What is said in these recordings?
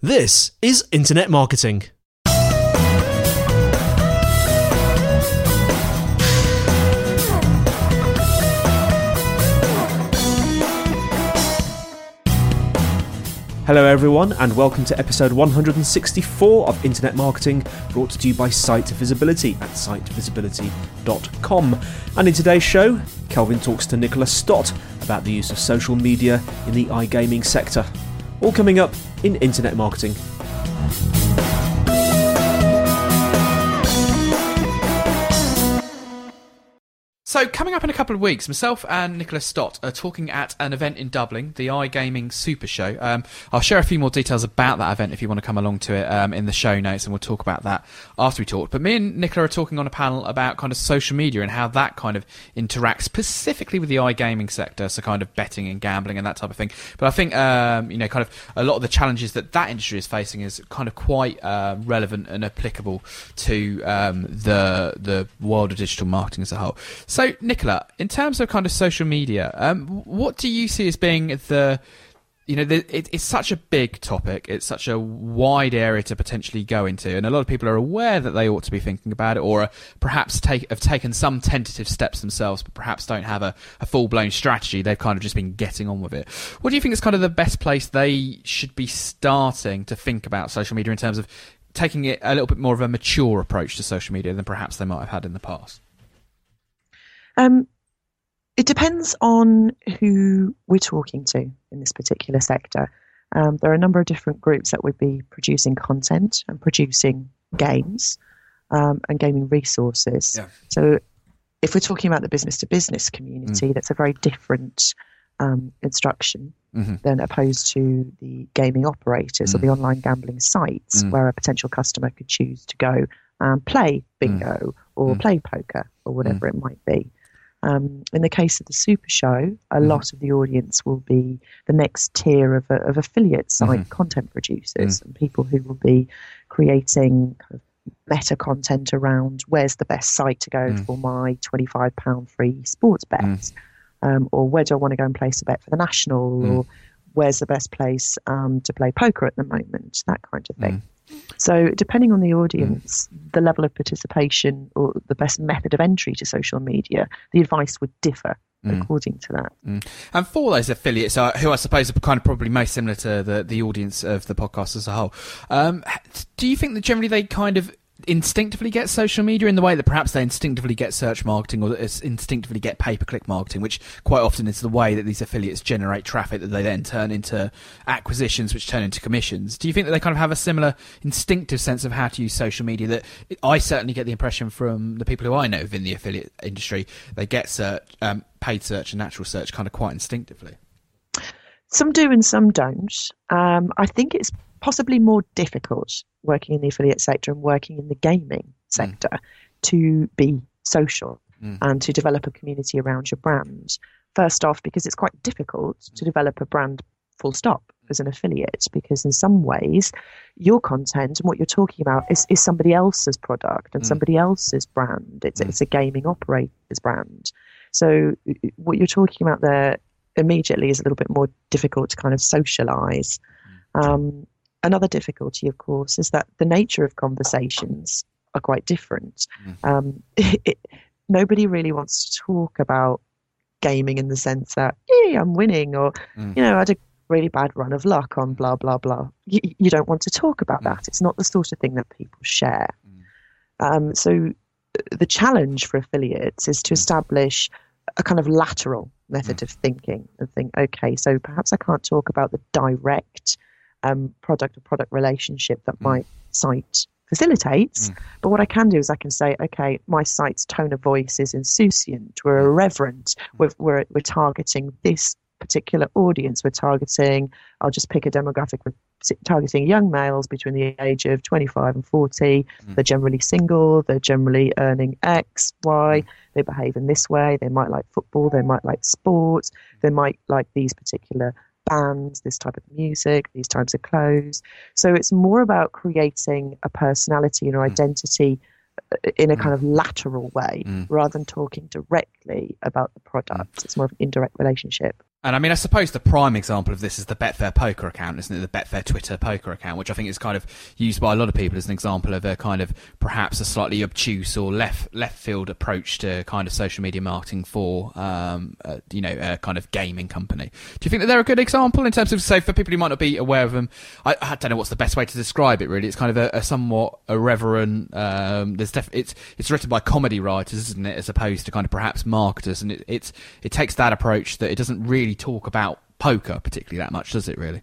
This is Internet Marketing. Hello, everyone, and welcome to episode 164 of Internet Marketing, brought to you by Site Visibility at sitevisibility.com. And in today's show, Kelvin talks to Nichola Stott about the use of social media in the iGaming sector. All coming up in Internet Marketing. So, coming up in a couple of weeks, myself and Nichola Stott are talking at an event in Dublin, the iGaming Super Show. Um, I'll share a few more details about that event if you want to come along to it um, in the show notes, and we'll talk about that after we talk. But me and Nichola are talking on a panel about kind of social media and how that kind of interacts specifically with the iGaming sector, so kind of betting and gambling and that type of thing. But I think, um, you know, kind of a lot of the challenges that that industry is facing is kind of quite uh, relevant and applicable to um, the the world of digital marketing as a whole. Nichola, in terms of kind of social media, um, what do you see as being the you know, the, it, it's such a big topic. It's such a wide area to potentially go into, and a lot of people are aware that they ought to be thinking about it, or perhaps take, have taken some tentative steps themselves, but perhaps don't have a, a full blown strategy. They've kind of just been getting on with it. What do you think is kind of the best place they should be starting to think about social media in terms of taking it a little bit more of a mature approach to social media than perhaps they might have had in the past? Um, it depends on who we're talking to in this particular sector. Um, there are a number of different groups that would be producing content and producing games um, and gaming resources. Yeah. So, if we're talking about the business to business community, that's a very different um, instruction Mhm. than opposed to the gaming operators or the online gambling sites Mm. where a potential customer could choose to go and play bingo or Mm. play poker or whatever it might be. Um, in the case of the Super Show, a Mm-hmm. lot of the audience will be the next tier of, of affiliate site Mhm. content producers and people who will be creating kind of meta content around where's the best site to go Mm. for my £25 free sports bet, um, or where do I want to go and place a bet for the national, Mm. or where's the best place um, to play poker at the moment, that kind of thing. Mm. So, depending on the audience, the level of participation or the best method of entry to social media, the advice would differ Mm. according to that. And for those affiliates, uh, who I suppose are kind of probably most similar to the, the audience of the podcast as a whole, um, do you think that generally they kind of instinctively get social media in the way that perhaps they instinctively get search marketing or instinctively get pay per click marketing, which quite often is the way that these affiliates generate traffic that they then turn into acquisitions, which turn into commissions? Do you think that they kind of have a similar instinctive sense of how to use social media? That I certainly get the impression from the people who I know within the affiliate industry, they get search, um, paid search and natural search kind of quite instinctively. Some do and some don't. Um, I think it's possibly more difficult working in the affiliate sector and working in the gaming sector to be social Mm. and to develop a community around your brand. First off, because it's quite difficult to develop a brand full stop as an affiliate, because in some ways, your content and what you're talking about is, is somebody else's product and Mm. somebody else's brand. It's, Mm. it's a gaming operator's brand. So, uh, what you're talking about there immediately is a little bit more difficult to kind of socialize. Um, another difficulty, of course, is that the nature of conversations are quite different. Um, it, nobody really wants to talk about gaming in the sense that, hey, I'm winning, or, Mm. you know, I had a really bad run of luck on blah blah blah. You, you don't want to talk about that. It's not the sort of thing that people share. Um, so the challenge for affiliates is to establish a kind of lateral method of thinking and think, okay, so perhaps I can't talk about the direct um, product or product relationship that mm. my site facilitates. Mm. But what I can do is I can say, okay, my site's tone of voice is insouciant, we're mm. irreverent, we're, we're, we're targeting this particular audience. We're targeting, I'll just pick a demographic, we're targeting young males between the age of 25 and 40. They're generally single, they're generally earning X, Y, they behave in this way. They might like football, they might like sports, they might like these particular bands, this type of music, these types of clothes. So it's more about creating a personality and an hmm. identity uh, in a hmm. kind of lateral way hmm. rather than talking directly about the product. It's more of an indirect relationship. And I mean, I suppose the prime example of this is the Betfair poker account, isn't it? The Betfair Twitter poker account, which I think is kind of used by a lot of people as an example of a kind of perhaps a slightly obtuse or left left field approach to kind of social media marketing for, um, uh, you know, a kind of gaming company. Do you think that they're a good example in terms of, say, for people who might not be aware of them? I, I don't know what's the best way to describe it. Really, it's kind of a, a somewhat irreverent. Um, there's def- it's it's written by comedy writers, isn't it, as opposed to kind of perhaps marketers, and it, it's it takes that approach that it doesn't really talk about poker particularly that much, does it? Really?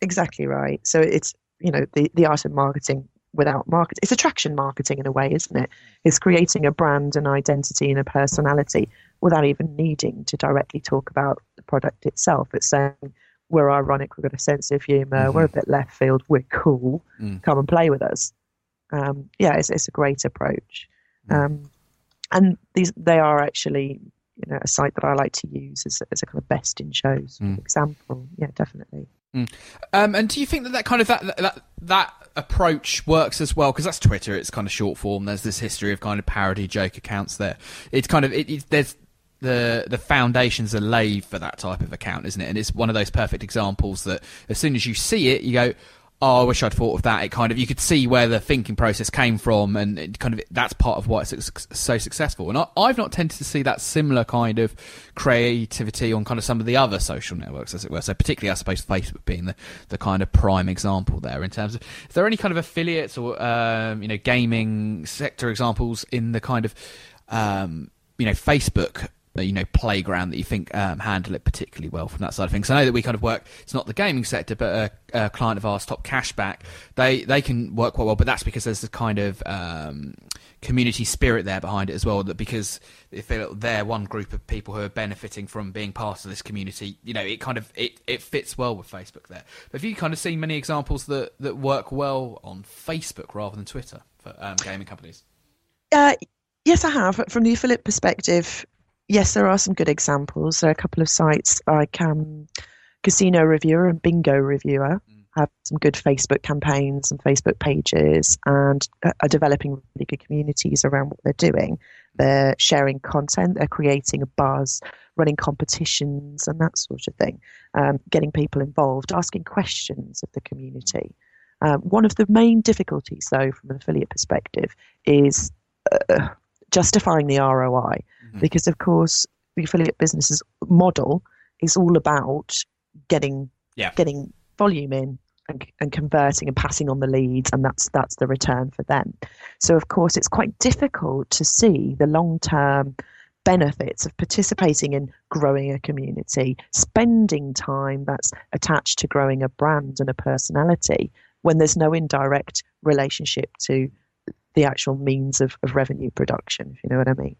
Exactly right. So it's you know the the art of marketing without market. It's attraction marketing in a way, isn't it? It's creating a brand, an identity, and a personality without even needing to directly talk about the product itself. It's saying we're ironic, we've got a sense of humor, we're a bit left field, we're cool. Come and play with us. Um, yeah, it's it's a great approach. Um, and these they are actually you know a site that I like to use as, as a kind of best in shows example. Yeah, definitely. Um, and do you think that that kind of that that that approach works as well? Because that's Twitter. It's kind of short form. There's this history of kind of parody joke accounts there. It's kind of it, it, there's the the foundations are laid for that type of account, isn't it? And it's one of those perfect examples that as soon as you see it, you go. Oh, I wish I'd thought of that. It kind of you could see where the thinking process came from, and kind of that's part of why it's so successful. And I, I've not tended to see that similar kind of creativity on kind of some of the other social networks, as it were. So particularly, I suppose Facebook being the, the kind of prime example there in terms of is there any kind of affiliates or um, you know gaming sector examples in the kind of um, you know Facebook you know playground that you think um, handle it particularly well from that side of things. I know that we kind of work. It's not the gaming sector, but a, a client of ours, Top Cashback, they they can work quite well. But that's because there's a kind of um, community spirit there behind it as well. That because feel they're one group of people who are benefiting from being part of this community. You know, it kind of it, it fits well with Facebook there. But have you kind of seen many examples that that work well on Facebook rather than Twitter for um, gaming companies? Uh, yes, I have. From the affiliate perspective, yes, there are some good examples. There are a couple of sites like um, Casino Reviewer and Bingo Reviewer have some good Facebook campaigns and Facebook pages and are developing really good communities around what they're doing. They're sharing content, they're creating a buzz, running competitions and that sort of thing, um, getting people involved, asking questions of the community. Um, one of the main difficulties, though, from an affiliate perspective, is uh, justifying the ROI mm-hmm. because, of course, the affiliate business's model is all about getting Yeah. getting volume in and, and converting and passing on the leads, and that's that's the return for them. So, of course, it's quite difficult to see the long term benefits of participating in growing a community, spending time that's attached to growing a brand and a personality when there's no indirect relationship to the actual means of, of revenue production, if you know what I mean.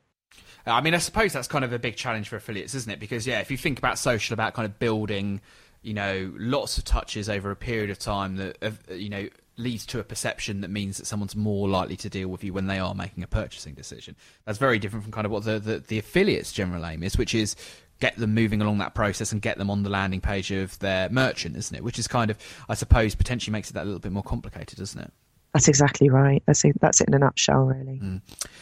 I mean, I suppose that's kind of a big challenge for affiliates, isn't it? Because yeah, if you think about social, about kind of building, you know, lots of touches over a period of time that you know leads to a perception that means that someone's more likely to deal with you when they are making a purchasing decision. That's very different from kind of what the the, the affiliate's general aim is, which is get them moving along that process and get them on the landing page of their merchant, isn't it? Which is kind of, I suppose, potentially makes it that a little bit more complicated, doesn't it? That's exactly right. That's that's it in a nutshell, really.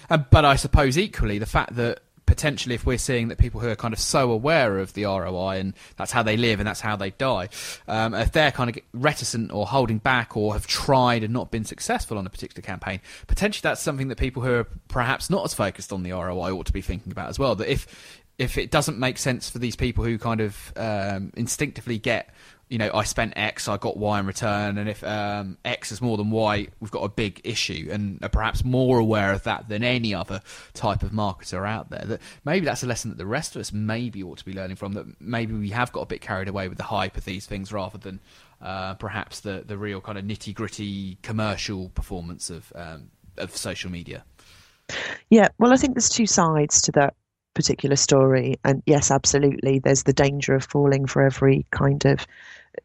Uh, but I suppose equally the fact that potentially if we're seeing that people who are kind of so aware of the ROI and that's how they live and that's how they die, um, if they're kind of reticent or holding back or have tried and not been successful on a particular campaign, potentially that's something that people who are perhaps not as focused on the ROI ought to be thinking about as well. That if if it doesn't make sense for these people who kind of um, instinctively get you know, I spent X, I got Y in return, and if um, X is more than Y, we've got a big issue, and are perhaps more aware of that than any other type of marketer out there. That maybe that's a lesson that the rest of us maybe ought to be learning from. That maybe we have got a bit carried away with the hype of these things rather than uh, perhaps the the real kind of nitty gritty commercial performance of um, of social media. Yeah, well, I think there's two sides to that particular story, and yes, absolutely, there's the danger of falling for every kind of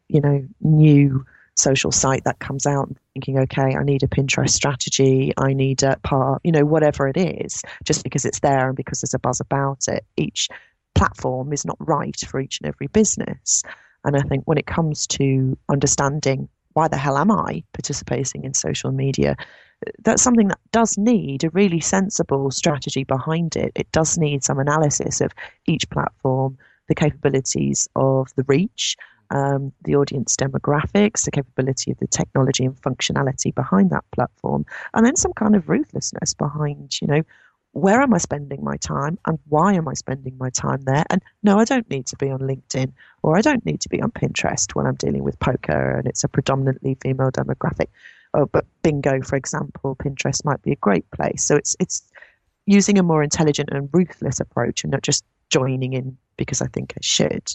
you know, new social site that comes out thinking, okay, I need a Pinterest strategy, I need a part, you know, whatever it is, just because it's there and because there's a buzz about it. Each platform is not right for each and every business. And I think when it comes to understanding why the hell am I participating in social media, that's something that does need a really sensible strategy behind it. It does need some analysis of each platform, the capabilities of the reach, um, the audience demographics, the capability of the technology and functionality behind that platform, and then some kind of ruthlessness behind, you know, where am I spending my time and why am I spending my time there? And no, I don't need to be on LinkedIn or I don't need to be on Pinterest when I'm dealing with poker and it's a predominantly female demographic. Oh, but bingo, for example, Pinterest might be a great place. So it's it's using a more intelligent and ruthless approach and not just joining in because I think I should.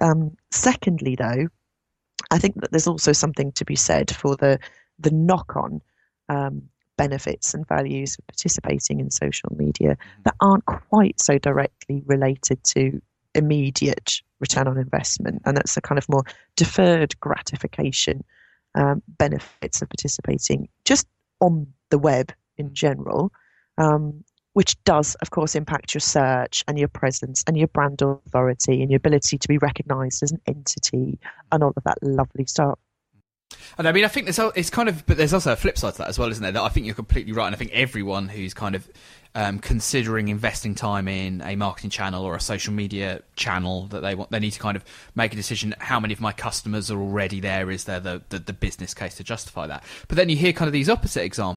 Um, secondly, though, I think that there's also something to be said for the the knock-on um, benefits and values of participating in social media mm-hmm. that aren't quite so directly related to immediate return on investment, and that's a kind of more deferred gratification um, benefits of participating just on the web in general. Um, which does, of course, impact your search and your presence and your brand authority and your ability to be recognized as an entity and all of that lovely stuff. And I mean, I think there's it's kind of, but there's also a flip side to that as well, isn't there? That I think you're completely right, and I think everyone who's kind of um, considering investing time in a marketing channel or a social media channel that they want, they need to kind of make a decision. How many of my customers are already there? Is there the, the, the business case to justify that? But then you hear kind of these opposite examples.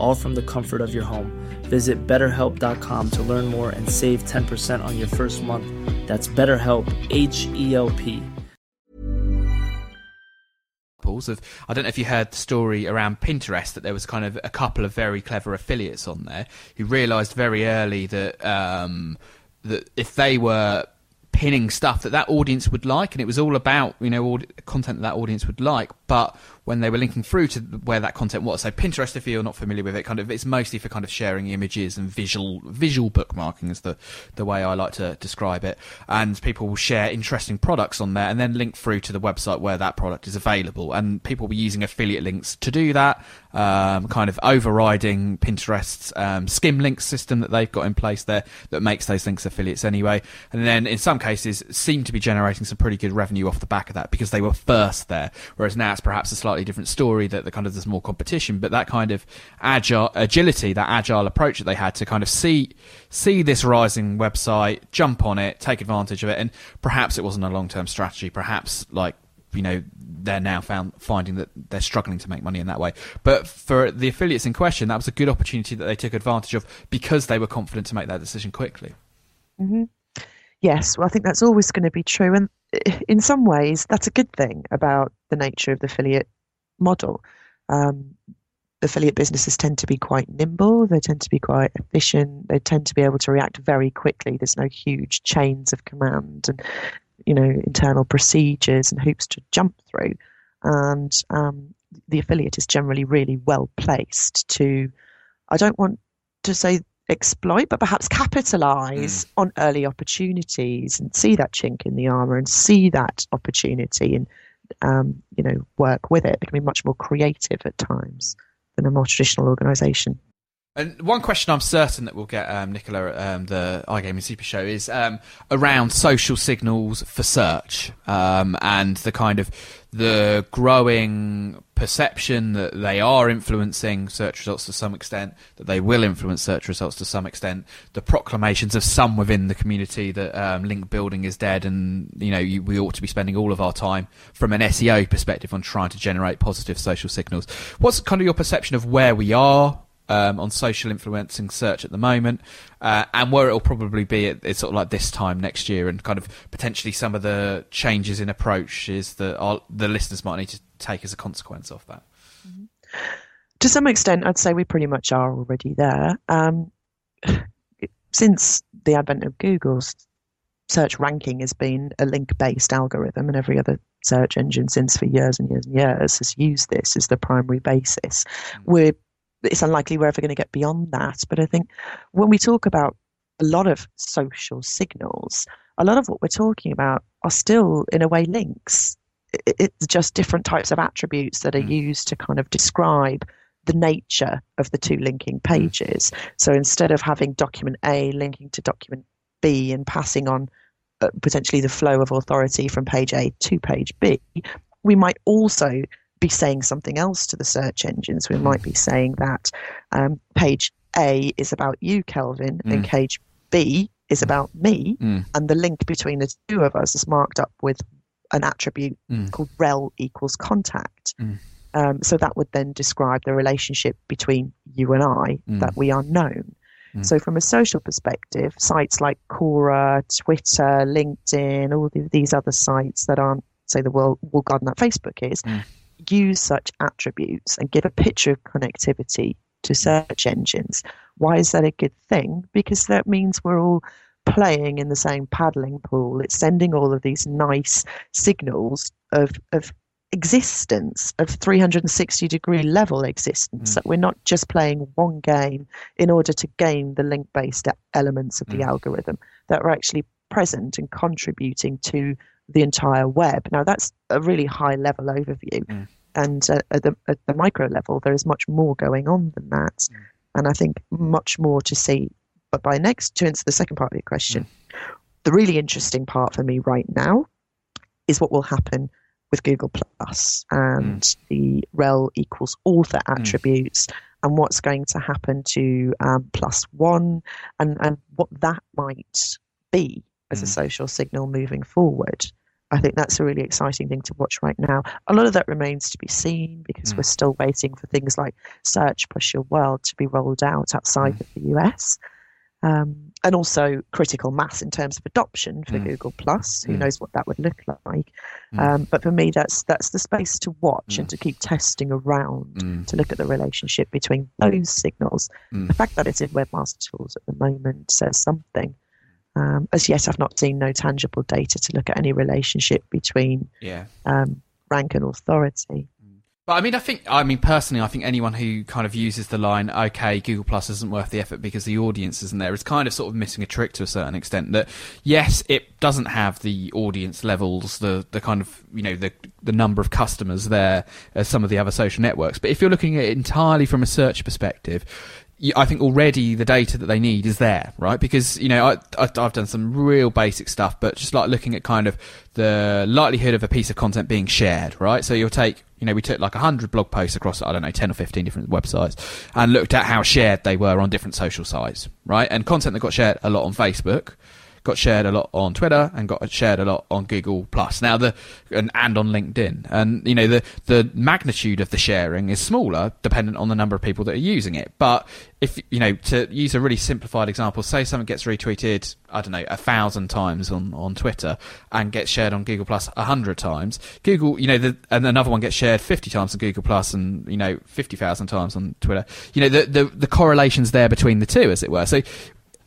all from the comfort of your home. Visit betterhelp.com to learn more and save 10% on your first month. That's BetterHelp, H E L P. I don't know if you heard the story around Pinterest that there was kind of a couple of very clever affiliates on there who realised very early that um, that if they were pinning stuff that that audience would like, and it was all about you know content that that audience would like. But when they were linking through to where that content was, so Pinterest, if you're not familiar with it, kind of it's mostly for kind of sharing images and visual visual bookmarking is the the way I like to describe it. And people will share interesting products on there, and then link through to the website where that product is available. And people will be using affiliate links to do that, um, kind of overriding Pinterest's um, skim link system that they've got in place there that makes those links affiliates anyway. And then in some cases seem to be generating some pretty good revenue off the back of that because they were first there. Whereas now it's perhaps a slightly different story that the kind of there's more competition, but that kind of agile agility, that agile approach that they had to kind of see see this rising website, jump on it, take advantage of it, and perhaps it wasn't a long term strategy. Perhaps like you know they're now found finding that they're struggling to make money in that way. But for the affiliates in question, that was a good opportunity that they took advantage of because they were confident to make that decision quickly. Mm-hmm. Yes, well, I think that's always going to be true, and in some ways, that's a good thing about the nature of the affiliate model. Um, affiliate businesses tend to be quite nimble. They tend to be quite efficient. They tend to be able to react very quickly. There's no huge chains of command and you know internal procedures and hoops to jump through. And um, the affiliate is generally really well placed to. I don't want to say exploit, but perhaps capitalize mm. on early opportunities and see that chink in the armor and see that opportunity and um, you know work with it. They can be much more creative at times than a more traditional organization. And one question I'm certain that we'll get, um, Nichola, at um, the iGaming Super Show is um, around social signals for search um, and the kind of the growing perception that they are influencing search results to some extent, that they will influence search results to some extent, the proclamations of some within the community that um, link building is dead, and you know you, we ought to be spending all of our time from an SEO perspective on trying to generate positive social signals. What's kind of your perception of where we are? Um, on social influencing search at the moment, uh, and where it'll probably be at, it's sort of like this time next year, and kind of potentially some of the changes in approaches that our, the listeners might need to take as a consequence of that. Mm-hmm. To some extent, I'd say we pretty much are already there. Um, since the advent of Google's search ranking has been a link based algorithm, and every other search engine since for years and years and years has used this as the primary basis. Mm. We're it's unlikely we're ever going to get beyond that. But I think when we talk about a lot of social signals, a lot of what we're talking about are still, in a way, links. It's just different types of attributes that are mm. used to kind of describe the nature of the two linking mm. pages. So instead of having document A linking to document B and passing on uh, potentially the flow of authority from page A to page B, we might also be saying something else to the search engines. We might be saying that um, page A is about you, Kelvin, mm. and page B is about me, mm. and the link between the two of us is marked up with an attribute mm. called rel equals contact. Mm. Um, so that would then describe the relationship between you and I mm. that we are known. Mm. So, from a social perspective, sites like Quora, Twitter, LinkedIn, all these other sites that aren't, say, the world, wall garden that Facebook is, use such attributes and give a picture of connectivity to search engines. Why is that a good thing? Because that means we're all playing in the same paddling pool. It's sending all of these nice signals of, of existence, of 360 degree level existence, mm. that we're not just playing one game in order to gain the link based elements of the mm. algorithm, that we're actually present and contributing to the entire web. Now, that's a really high level overview. Mm. And uh, at, the, at the micro level, there is much more going on than that. Mm. And I think much more to see. But by next, to answer the second part of your question, mm. the really interesting part for me right now is what will happen with Google Plus and mm. the rel equals author mm. attributes and what's going to happen to um, plus one and, and what that might be as a mm. social signal moving forward. I think that's a really exciting thing to watch right now. A lot of that remains to be seen because mm. we're still waiting for things like Search Plus Your World to be rolled out outside mm. of the US. Um, and also critical mass in terms of adoption for mm. Google Plus. Who mm. knows what that would look like? Mm. Um, but for me, that's that's the space to watch and mm. to keep testing around to look at the relationship between those signals. The fact that it's in Webmaster Tools at the moment says something. Um, as yet, I've not seen no tangible data to look at any relationship between Yeah. um, rank and authority. But I mean, I think, I mean, personally, I think anyone who kind of uses the line, okay, Google Plus isn't worth the effort because the audience isn't there, is kind of sort of missing a trick to a certain extent. That, yes, it doesn't have the audience levels, the, the kind of, you know, the, the number of customers there as some of the other social networks. But if you're looking at it entirely from a search perspective, I think already the data that they need is there, right? Because you know I, I've done some real basic stuff, but just like looking at kind of the likelihood of a piece of content being shared, right? So you'll take, you know, we took like hundred blog posts across I don't know ten or fifteen different websites, and looked at how shared they were on different social sites, right? And content that got shared a lot on Facebook got shared a lot on Twitter and got shared a lot on Google Plus. Now the and, and on LinkedIn, and you know the the magnitude of the sharing is smaller dependent on the number of people that are using it. But if you know to use a really simplified example, say something gets retweeted, I don't know, a thousand times on on Twitter and gets shared on Google Plus a hundred times. Google, you know, the, and another one gets shared fifty times on Google Plus and you know fifty thousand times on Twitter. You know the the the correlations there between the two, as it were. So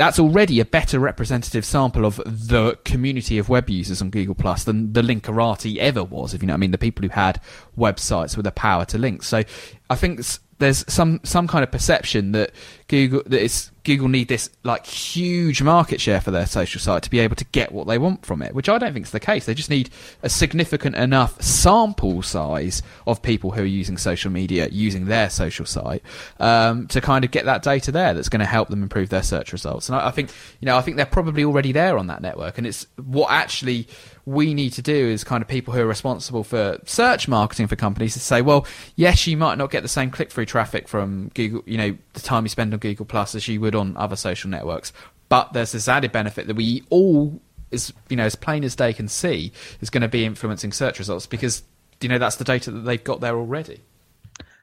that's already a better representative sample of the community of web users on Google Plus than the Linkerati ever was, if you know what I mean, the people who had websites with the power to link. So I think there's some some kind of perception that Google it's Google need this like huge market share for their social site to be able to get what they want from it, which I don't think is the case. They just need a significant enough sample size of people who are using social media using their social site um, to kind of get that data there that's going to help them improve their search results. And I, I think you know I think they're probably already there on that network, and it's what actually we need to do is kind of people who are responsible for search marketing for companies to say, well, yes, you might not get the same click through traffic from Google, you know, the time you spend on Google Plus as you would on other social networks, but there's this added benefit that we all, is you know, as plain as day can see, is going to be influencing search results because you know that's the data that they've got there already.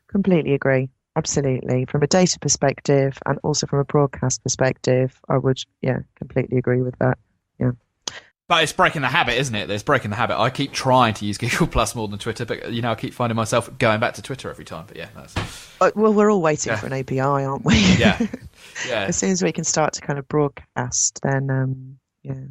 Completely agree. Absolutely. From a data perspective and also from a broadcast perspective, I would, yeah, completely agree with that. But it's breaking the habit, isn't it? It's breaking the habit. I keep trying to use Google Plus more than Twitter, but you know, I keep finding myself going back to Twitter every time. But yeah, that's Uh, well, we're all waiting Yeah. for an API, aren't we? yeah, yeah. as soon as we can start to kind of broadcast, then um, yeah,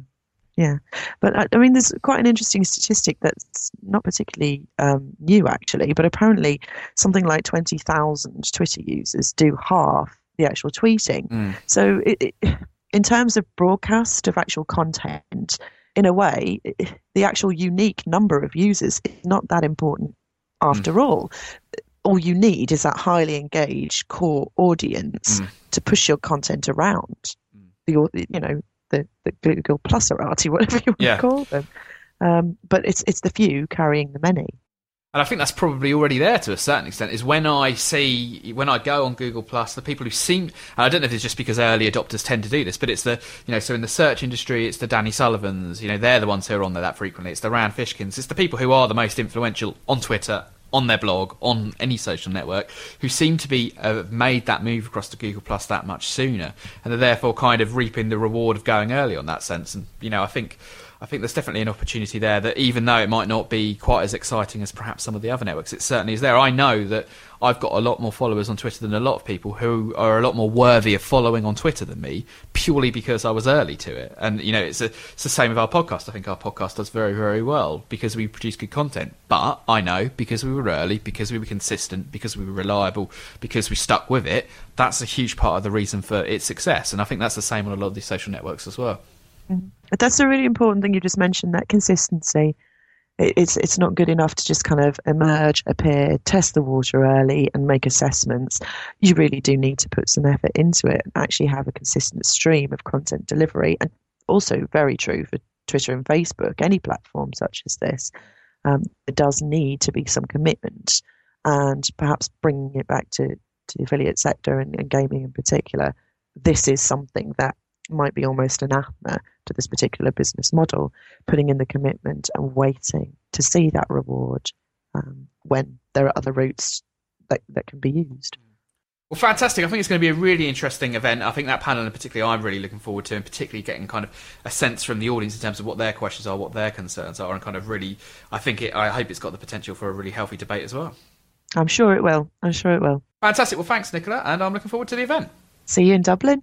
yeah. But I, I mean, there's quite an interesting statistic that's not particularly um, new, actually. But apparently, something like twenty thousand Twitter users do half the actual tweeting. Mm. So, it, it, in terms of broadcast of actual content, in a way, the actual unique number of users is not that important after all. All you need is that highly engaged core audience Mm. to push your content around. The you know the, the Google Pluserati, whatever you want Yeah. to call them. Um, but it's it's the few carrying the many. And I think that's probably already there to a certain extent. Is when I see when I go on Google Plus, the people who seem, and I don't know if it's just because early adopters tend to do this, but it's the you know, so in the search industry, it's the Danny Sullivans, you know, they're the ones who are on there that frequently. It's the Rand Fishkins, it's the people who are the most influential on Twitter, on their blog, on any social network, who seem to be uh, made that move across to Google Plus that much sooner, and they're therefore kind of reaping the reward of going early on that sense. And you know, I think. I think there's definitely an opportunity there that even though it might not be quite as exciting as perhaps some of the other networks, it certainly is there. I know that I've got a lot more followers on Twitter than a lot of people who are a lot more worthy of following on Twitter than me, purely because I was early to it. And you know, it's, a, it's the same with our podcast. I think our podcast does very, very well because we produce good content. But I know because we were early, because we were consistent, because we were reliable, because we stuck with it. That's a huge part of the reason for its success. And I think that's the same on a lot of these social networks as well. But that's a really important thing you just mentioned. That consistency. It's it's not good enough to just kind of emerge, appear, test the water early, and make assessments. You really do need to put some effort into it and actually have a consistent stream of content delivery. And also very true for Twitter and Facebook, any platform such as this. Um, does need to be some commitment, and perhaps bringing it back to to the affiliate sector and, and gaming in particular. This is something that might be almost anathema to this particular business model, putting in the commitment and waiting to see that reward um, when there are other routes that, that can be used. Well, fantastic. I think it's going to be a really interesting event. I think that panel in particular I'm really looking forward to, and particularly getting kind of a sense from the audience in terms of what their questions are, what their concerns are, and kind of really, I think it, I hope it's got the potential for a really healthy debate as well. I'm sure it will. I'm sure it will. Fantastic. Well, thanks, Nichola, and I'm looking forward to the event. See you in Dublin.